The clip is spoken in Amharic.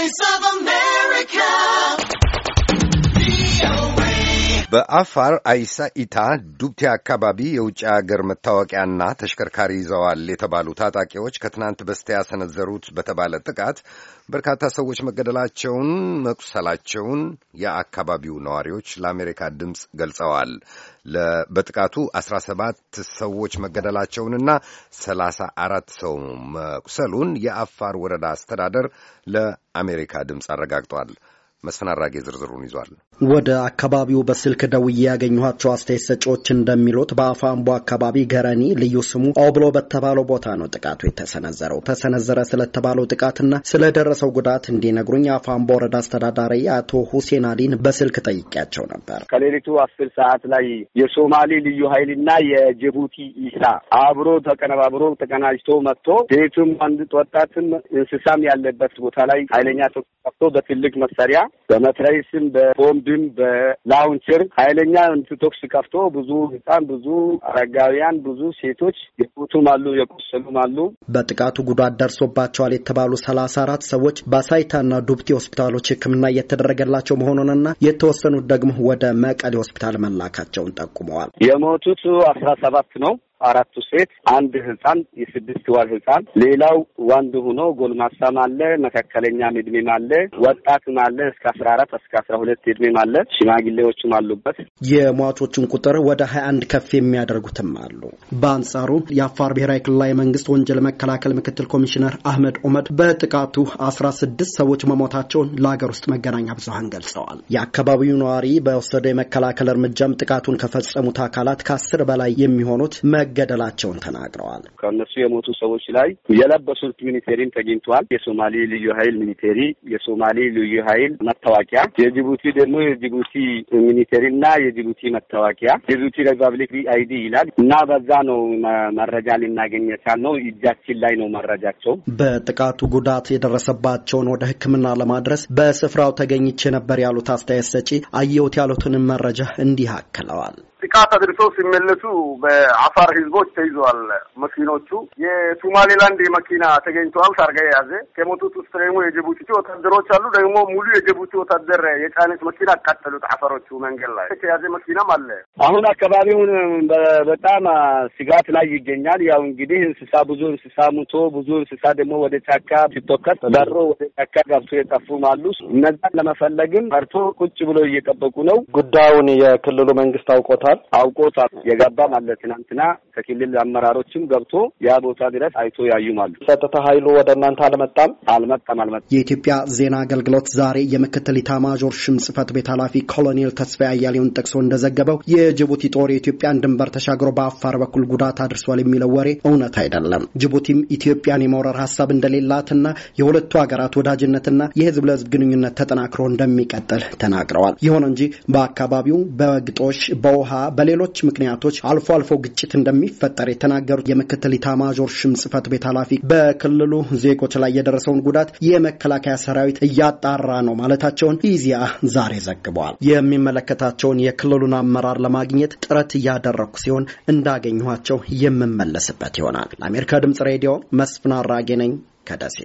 voice of በአፋር አይሳኢታ ዱብቴ አካባቢ የውጭ አገር መታወቂያና ተሽከርካሪ ይዘዋል የተባሉ ታጣቂዎች ከትናንት በስቲያ ሰነዘሩት በተባለ ጥቃት በርካታ ሰዎች መገደላቸውን፣ መቁሰላቸውን የአካባቢው ነዋሪዎች ለአሜሪካ ድምፅ ገልጸዋል። በጥቃቱ አስራ ሰባት ሰዎች መገደላቸውንና ሰላሳ አራት ሰው መቁሰሉን የአፋር ወረዳ አስተዳደር ለአሜሪካ ድምፅ አረጋግጧል። መስፍን አራጌ ዝርዝሩን ይዟል። ወደ አካባቢው በስልክ ደውዬ ያገኘኋቸው አስተያየት ሰጪዎች እንደሚሉት በአፋምቦ አካባቢ ገረኒ ልዩ ስሙ ኦብሎ በተባለው ቦታ ነው ጥቃቱ የተሰነዘረው። ተሰነዘረ ስለተባለው ጥቃትና ስለደረሰው ጉዳት እንዲነግሩኝ የአፋምቦ ወረዳ አስተዳዳሪ አቶ ሁሴን አሊን በስልክ ጠይቄያቸው ነበር። ከሌሊቱ አስር ሰዓት ላይ የሶማሌ ልዩ ኃይልና የጅቡቲ ኢሳ አብሮ ተቀነባብሮ ተቀናጅቶ መጥቶ ቤቱም አንድ ወጣትም እንስሳም ያለበት ቦታ ላይ ኃይለኛ ተኩስ ከፍቶ በትልቅ መሳሪያ በመትረይስም በቦምብም በላውንቸር ኃይለኛ ተኩስ ከፍቶ ብዙ ህፃን፣ ብዙ አረጋውያን፣ ብዙ ሴቶች የሞቱም አሉ፣ የቆሰሉም አሉ። በጥቃቱ ጉዳት ደርሶባቸዋል የተባሉ ሰላሳ አራት ሰዎች በሳይታና ዱብቲ ሆስፒታሎች ሕክምና እየተደረገላቸው መሆኑንና የተወሰኑት ደግሞ ወደ መቀሌ ሆስፒታል መላካቸውን ጠቁመዋል። የሞቱት አስራ ሰባት ነው። አራቱ ሴት፣ አንድ ህፃን፣ የስድስት ወር ህፃን፣ ሌላው ወንድ ሆኖ ጎልማሳም አለ፣ መካከለኛም እድሜም አለ፣ ወጣትም አለ፣ እስከ አስራ አራት እስከ አስራ ሁለት እድሜም አለ፣ ሽማግሌዎችም አሉበት። የሟቾችን ቁጥር ወደ ሀያ አንድ ከፍ የሚያደርጉትም አሉ። በአንጻሩ የአፋር ብሔራዊ ክልላዊ መንግስት ወንጀል መከላከል ምክትል ኮሚሽነር አህመድ ኦመድ በጥቃቱ አስራ ስድስት ሰዎች መሞታቸውን ለሀገር ውስጥ መገናኛ ብዙሀን ገልጸዋል። የአካባቢው ነዋሪ በወሰደው የመከላከል እርምጃም ጥቃቱን ከፈጸሙት አካላት ከአስር በላይ የሚሆኑት መገደላቸውን ተናግረዋል። ከእነሱ የሞቱ ሰዎች ላይ የለበሱት military ም ተገኝተዋል። የሶማሌ ልዩ ኃይል military፣ የሶማሌ ልዩ ኃይል መታወቂያ፣ የጅቡቲ ደግሞ የጅቡቲ military ና የጅቡቲ መታወቂያ፣ የጅቡቲ ሪፐብሊክ ID ይላል እና በዛ ነው መረጃ ልናገኝ የቻልነው። እጃችን ላይ ነው መረጃቸው። በጥቃቱ ጉዳት የደረሰባቸውን ወደ ሕክምና ለማድረስ በስፍራው ተገኝቼ ነበር ያሉት አስተያየት ሰጪ አየሁት ያሉትንም መረጃ እንዲህ አክለዋል። ጥቃት አድርሰው ሲመለሱ በአፋር ህዝቦች ተይዘዋል። መኪኖቹ የሶማሌላንድ መኪና ተገኝተዋል፣ ታርጋ የያዘ ከሞቱት ውስጥ ደግሞ የጅቡቲ ወታደሮች አሉ። ደግሞ ሙሉ የጅቡቲ ወታደር የጫነት መኪና አቃጠሉት አፋሮቹ። መንገድ ላይ የተያዘ መኪናም አለ። አሁን አካባቢውን በጣም ስጋት ላይ ይገኛል። ያው እንግዲህ እንስሳ ብዙ እንስሳ ሙቶ ብዙ እንስሳ ደግሞ ወደ ጫካ ሲቶከት በሮ ወደ ጫካ ገብቶ የጠፉም አሉ። እነዛን ለመፈለግም ፈርቶ ቁጭ ብሎ እየጠበቁ ነው። ጉዳዩን የክልሉ መንግስት አውቆታል አውቆታል። የገባም አለ። ትናንትና ከክልል አመራሮችም ገብቶ ያ ቦታ ድረስ አይቶ ያዩም አሉ። ጸጥታ ኃይሉ ወደ እናንተ አልመጣም? አልመጣም አልመጣም። የኢትዮጵያ ዜና አገልግሎት ዛሬ የምክትል ኢታማዦር ሹም ጽህፈት ቤት ኃላፊ ኮሎኔል ተስፋዬ አያሌውን ጠቅሶ እንደዘገበው የጅቡቲ ጦር የኢትዮጵያን ድንበር ተሻግሮ በአፋር በኩል ጉዳት አድርሷል የሚለው ወሬ እውነት አይደለም። ጅቡቲም ኢትዮጵያን የመውረር ሀሳብ እንደሌላትና የሁለቱ ሀገራት ወዳጅነትና የህዝብ ለህዝብ ግንኙነት ተጠናክሮ እንደሚቀጥል ተናግረዋል። ይሁን እንጂ በአካባቢው በግጦሽ በውሃ በሌሎች ምክንያቶች አልፎ አልፎ ግጭት እንደሚፈጠር የተናገሩት የምክትል ኢታማዦር ሹም ጽህፈት ቤት ኃላፊ በክልሉ ዜጎች ላይ የደረሰውን ጉዳት የመከላከያ ሰራዊት እያጣራ ነው ማለታቸውን ኢዜአ ዛሬ ዘግበዋል። የሚመለከታቸውን የክልሉን አመራር ለማግኘት ጥረት እያደረግኩ ሲሆን እንዳገኘኋቸው የምመለስበት ይሆናል። ለአሜሪካ ድምጽ ሬዲዮ መስፍን አራጌ ነኝ ከደሴ።